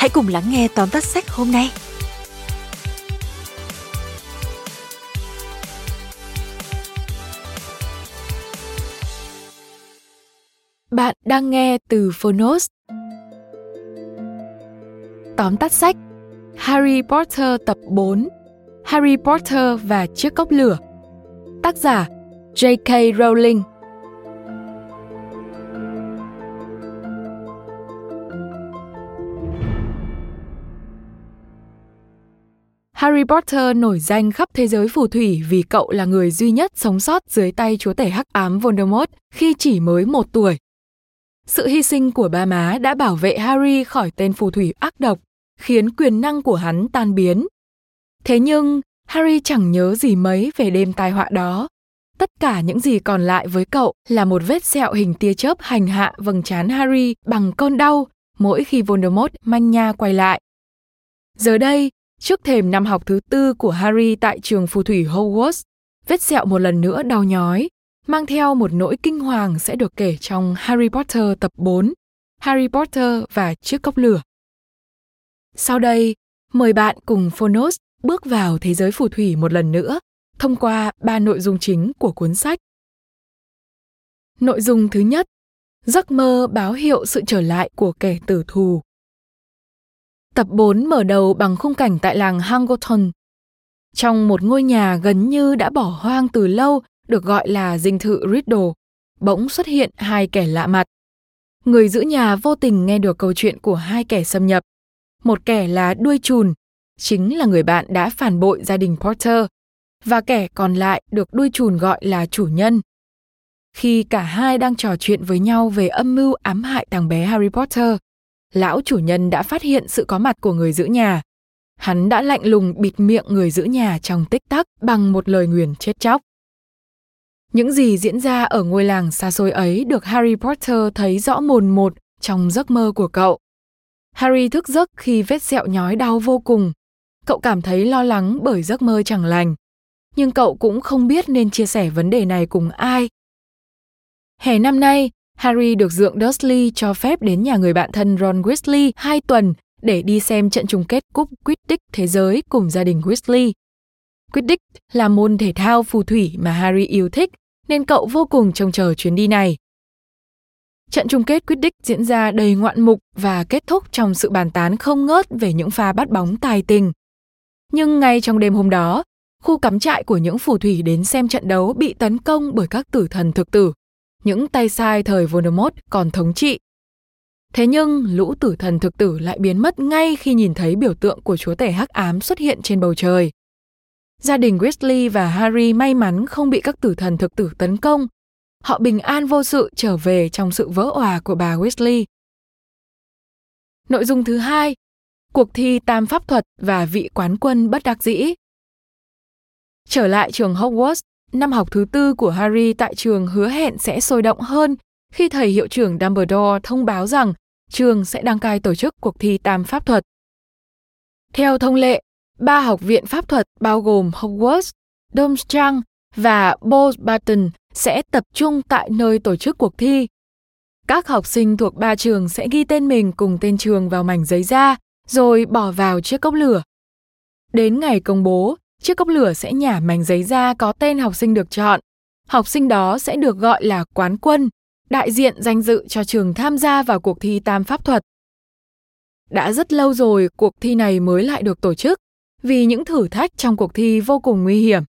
hãy cùng lắng nghe tóm tắt sách hôm nay. Bạn đang nghe từ Phonos. Tóm tắt sách, Harry Potter tập 4 Harry Potter và chiếc cốc lửa Tác giả J.K. Rowling Harry Potter nổi danh khắp thế giới phù thủy vì cậu là người duy nhất sống sót dưới tay chúa tể hắc ám Voldemort khi chỉ mới một tuổi. Sự hy sinh của ba má đã bảo vệ Harry khỏi tên phù thủy ác độc, khiến quyền năng của hắn tan biến. Thế nhưng, Harry chẳng nhớ gì mấy về đêm tai họa đó. Tất cả những gì còn lại với cậu là một vết sẹo hình tia chớp hành hạ vầng trán Harry bằng cơn đau mỗi khi Voldemort manh nha quay lại. Giờ đây, trước thềm năm học thứ tư của Harry tại trường phù thủy Hogwarts, vết sẹo một lần nữa đau nhói, mang theo một nỗi kinh hoàng sẽ được kể trong Harry Potter tập 4, Harry Potter và chiếc cốc lửa. Sau đây, mời bạn cùng Phonos bước vào thế giới phù thủy một lần nữa thông qua ba nội dung chính của cuốn sách. Nội dung thứ nhất, giấc mơ báo hiệu sự trở lại của kẻ tử thù. Tập 4 mở đầu bằng khung cảnh tại làng Hangleton. Trong một ngôi nhà gần như đã bỏ hoang từ lâu được gọi là dinh thự Riddle, bỗng xuất hiện hai kẻ lạ mặt. Người giữ nhà vô tình nghe được câu chuyện của hai kẻ xâm nhập. Một kẻ là đuôi chùn, chính là người bạn đã phản bội gia đình Porter, và kẻ còn lại được đuôi chùn gọi là chủ nhân. Khi cả hai đang trò chuyện với nhau về âm mưu ám hại thằng bé Harry Potter, lão chủ nhân đã phát hiện sự có mặt của người giữ nhà. Hắn đã lạnh lùng bịt miệng người giữ nhà trong tích tắc bằng một lời nguyền chết chóc. Những gì diễn ra ở ngôi làng xa xôi ấy được Harry Potter thấy rõ mồn một trong giấc mơ của cậu. Harry thức giấc khi vết sẹo nhói đau vô cùng. Cậu cảm thấy lo lắng bởi giấc mơ chẳng lành. Nhưng cậu cũng không biết nên chia sẻ vấn đề này cùng ai. Hè năm nay, Harry được dượng Dursley cho phép đến nhà người bạn thân Ron Weasley hai tuần để đi xem trận chung kết cúp Quidditch thế giới cùng gia đình Weasley. Quidditch là môn thể thao phù thủy mà Harry yêu thích nên cậu vô cùng trông chờ chuyến đi này. Trận chung kết Quidditch diễn ra đầy ngoạn mục và kết thúc trong sự bàn tán không ngớt về những pha bắt bóng tài tình. Nhưng ngay trong đêm hôm đó, khu cắm trại của những phù thủy đến xem trận đấu bị tấn công bởi các tử thần thực tử, những tay sai thời Voldemort còn thống trị. Thế nhưng, lũ tử thần thực tử lại biến mất ngay khi nhìn thấy biểu tượng của chúa tể hắc ám xuất hiện trên bầu trời. Gia đình Weasley và Harry may mắn không bị các tử thần thực tử tấn công. Họ bình an vô sự trở về trong sự vỡ òa của bà Weasley. Nội dung thứ hai, cuộc thi tam pháp thuật và vị quán quân bất đắc dĩ. Trở lại trường Hogwarts, năm học thứ tư của Harry tại trường hứa hẹn sẽ sôi động hơn khi thầy hiệu trưởng Dumbledore thông báo rằng trường sẽ đăng cai tổ chức cuộc thi tam pháp thuật. Theo thông lệ, ba học viện pháp thuật bao gồm Hogwarts, Domstrang và Boston sẽ tập trung tại nơi tổ chức cuộc thi. Các học sinh thuộc ba trường sẽ ghi tên mình cùng tên trường vào mảnh giấy da, rồi bỏ vào chiếc cốc lửa. Đến ngày công bố, chiếc cốc lửa sẽ nhả mảnh giấy ra có tên học sinh được chọn. Học sinh đó sẽ được gọi là quán quân, đại diện danh dự cho trường tham gia vào cuộc thi tam pháp thuật. đã rất lâu rồi cuộc thi này mới lại được tổ chức, vì những thử thách trong cuộc thi vô cùng nguy hiểm.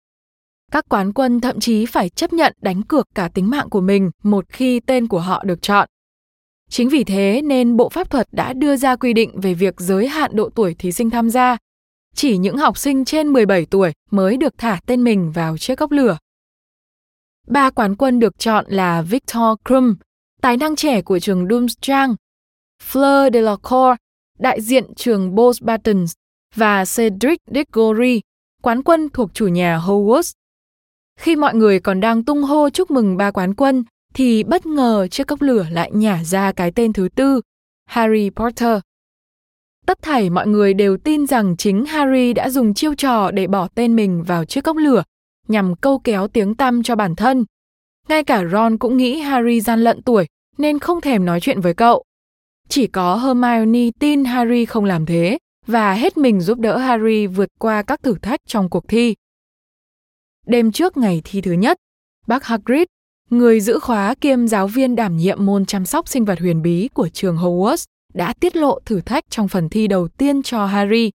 Các quán quân thậm chí phải chấp nhận đánh cược cả tính mạng của mình một khi tên của họ được chọn. Chính vì thế nên Bộ Pháp thuật đã đưa ra quy định về việc giới hạn độ tuổi thí sinh tham gia. Chỉ những học sinh trên 17 tuổi mới được thả tên mình vào chiếc cốc lửa. Ba quán quân được chọn là Victor Krum, tài năng trẻ của trường Dumstrang, Fleur Delacour, đại diện trường Bose Buttons và Cedric Diggory, quán quân thuộc chủ nhà Hogwarts. Khi mọi người còn đang tung hô chúc mừng ba quán quân, thì bất ngờ chiếc cốc lửa lại nhả ra cái tên thứ tư, Harry Potter. Tất thảy mọi người đều tin rằng chính Harry đã dùng chiêu trò để bỏ tên mình vào chiếc cốc lửa nhằm câu kéo tiếng tăm cho bản thân. Ngay cả Ron cũng nghĩ Harry gian lận tuổi nên không thèm nói chuyện với cậu. Chỉ có Hermione tin Harry không làm thế và hết mình giúp đỡ Harry vượt qua các thử thách trong cuộc thi. Đêm trước ngày thi thứ nhất, bác Hagrid, người giữ khóa kiêm giáo viên đảm nhiệm môn chăm sóc sinh vật huyền bí của trường Hogwarts, đã tiết lộ thử thách trong phần thi đầu tiên cho Harry.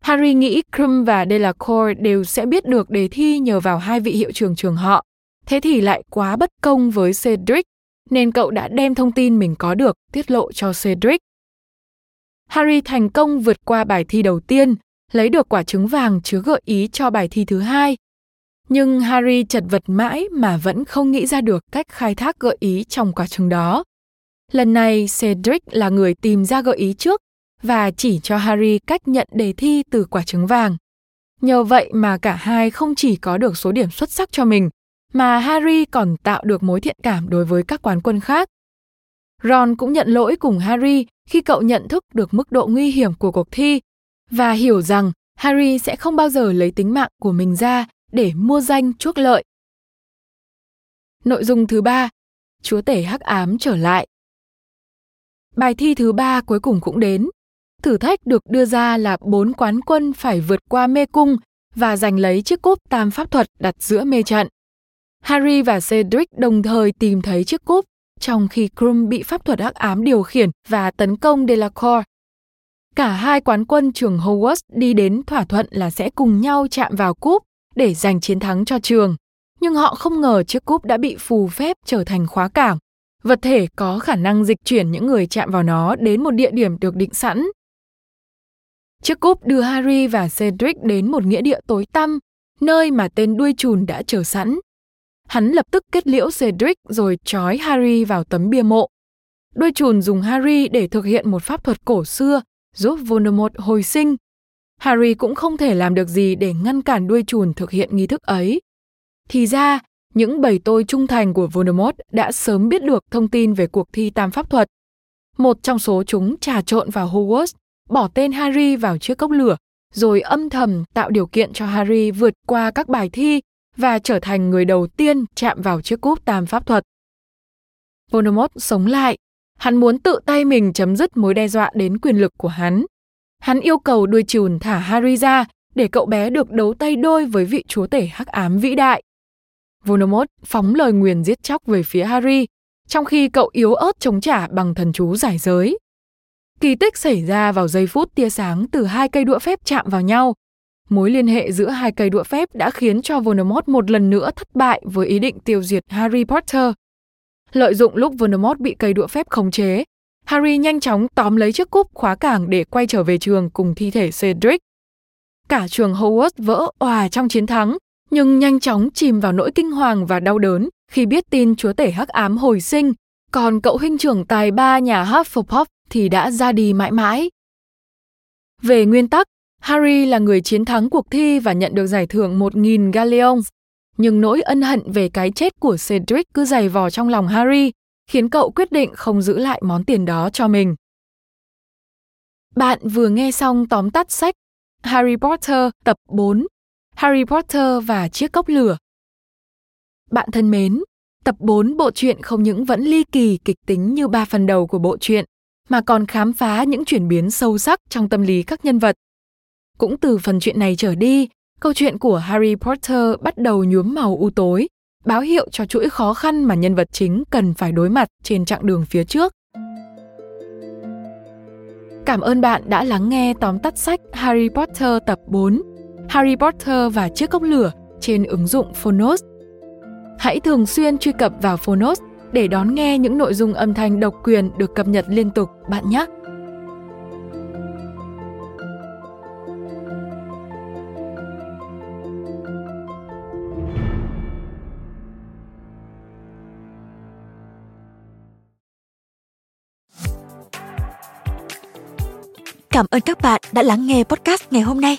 Harry nghĩ Krum và Delacour đều sẽ biết được đề thi nhờ vào hai vị hiệu trưởng trường họ. Thế thì lại quá bất công với Cedric, nên cậu đã đem thông tin mình có được tiết lộ cho Cedric. Harry thành công vượt qua bài thi đầu tiên, lấy được quả trứng vàng chứa gợi ý cho bài thi thứ hai. Nhưng Harry chật vật mãi mà vẫn không nghĩ ra được cách khai thác gợi ý trong quả trứng đó. Lần này Cedric là người tìm ra gợi ý trước và chỉ cho Harry cách nhận đề thi từ quả trứng vàng. Nhờ vậy mà cả hai không chỉ có được số điểm xuất sắc cho mình, mà Harry còn tạo được mối thiện cảm đối với các quán quân khác. Ron cũng nhận lỗi cùng Harry khi cậu nhận thức được mức độ nguy hiểm của cuộc thi và hiểu rằng Harry sẽ không bao giờ lấy tính mạng của mình ra để mua danh chuốc lợi. Nội dung thứ ba, Chúa tể hắc ám trở lại. Bài thi thứ ba cuối cùng cũng đến. Thử thách được đưa ra là bốn quán quân phải vượt qua mê cung và giành lấy chiếc cúp tam pháp thuật đặt giữa mê trận. Harry và Cedric đồng thời tìm thấy chiếc cúp, trong khi Krum bị pháp thuật hắc ám điều khiển và tấn công Delacour. Cả hai quán quân trường Hogwarts đi đến thỏa thuận là sẽ cùng nhau chạm vào cúp để giành chiến thắng cho trường. Nhưng họ không ngờ chiếc cúp đã bị phù phép trở thành khóa cảng. Vật thể có khả năng dịch chuyển những người chạm vào nó đến một địa điểm được định sẵn. Chiếc cúp đưa Harry và Cedric đến một nghĩa địa tối tăm, nơi mà tên đuôi chùn đã chờ sẵn. Hắn lập tức kết liễu Cedric rồi trói Harry vào tấm bia mộ. Đuôi chùn dùng Harry để thực hiện một pháp thuật cổ xưa giúp Voldemort hồi sinh. Harry cũng không thể làm được gì để ngăn cản đuôi chùn thực hiện nghi thức ấy. Thì ra, những bầy tôi trung thành của Voldemort đã sớm biết được thông tin về cuộc thi tam pháp thuật. Một trong số chúng trà trộn vào Hogwarts, bỏ tên Harry vào chiếc cốc lửa, rồi âm thầm tạo điều kiện cho Harry vượt qua các bài thi và trở thành người đầu tiên chạm vào chiếc cúp tam pháp thuật. Voldemort sống lại. Hắn muốn tự tay mình chấm dứt mối đe dọa đến quyền lực của hắn. Hắn yêu cầu đuôi trùn thả Harry ra để cậu bé được đấu tay đôi với vị chúa tể hắc ám vĩ đại. Voldemort phóng lời nguyền giết chóc về phía Harry, trong khi cậu yếu ớt chống trả bằng thần chú giải giới. Kỳ tích xảy ra vào giây phút tia sáng từ hai cây đũa phép chạm vào nhau Mối liên hệ giữa hai cây đũa phép đã khiến cho Voldemort một lần nữa thất bại với ý định tiêu diệt Harry Potter. Lợi dụng lúc Voldemort bị cây đũa phép khống chế, Harry nhanh chóng tóm lấy chiếc cúp khóa cảng để quay trở về trường cùng thi thể Cedric. Cả trường Hogwarts vỡ òa trong chiến thắng, nhưng nhanh chóng chìm vào nỗi kinh hoàng và đau đớn khi biết tin chúa tể hắc ám hồi sinh, còn cậu huynh trưởng tài ba nhà Hufflepuff thì đã ra đi mãi mãi. Về nguyên tắc, Harry là người chiến thắng cuộc thi và nhận được giải thưởng 1.000 galleons. Nhưng nỗi ân hận về cái chết của Cedric cứ dày vò trong lòng Harry, khiến cậu quyết định không giữ lại món tiền đó cho mình. Bạn vừa nghe xong tóm tắt sách Harry Potter tập 4 Harry Potter và chiếc cốc lửa. Bạn thân mến, tập 4 bộ truyện không những vẫn ly kỳ kịch tính như ba phần đầu của bộ truyện, mà còn khám phá những chuyển biến sâu sắc trong tâm lý các nhân vật cũng từ phần chuyện này trở đi, câu chuyện của Harry Potter bắt đầu nhuốm màu u tối, báo hiệu cho chuỗi khó khăn mà nhân vật chính cần phải đối mặt trên chặng đường phía trước. Cảm ơn bạn đã lắng nghe tóm tắt sách Harry Potter tập 4, Harry Potter và chiếc cốc lửa trên ứng dụng Phonos. Hãy thường xuyên truy cập vào Phonos để đón nghe những nội dung âm thanh độc quyền được cập nhật liên tục, bạn nhé. Cảm ơn các bạn đã lắng nghe podcast ngày hôm nay.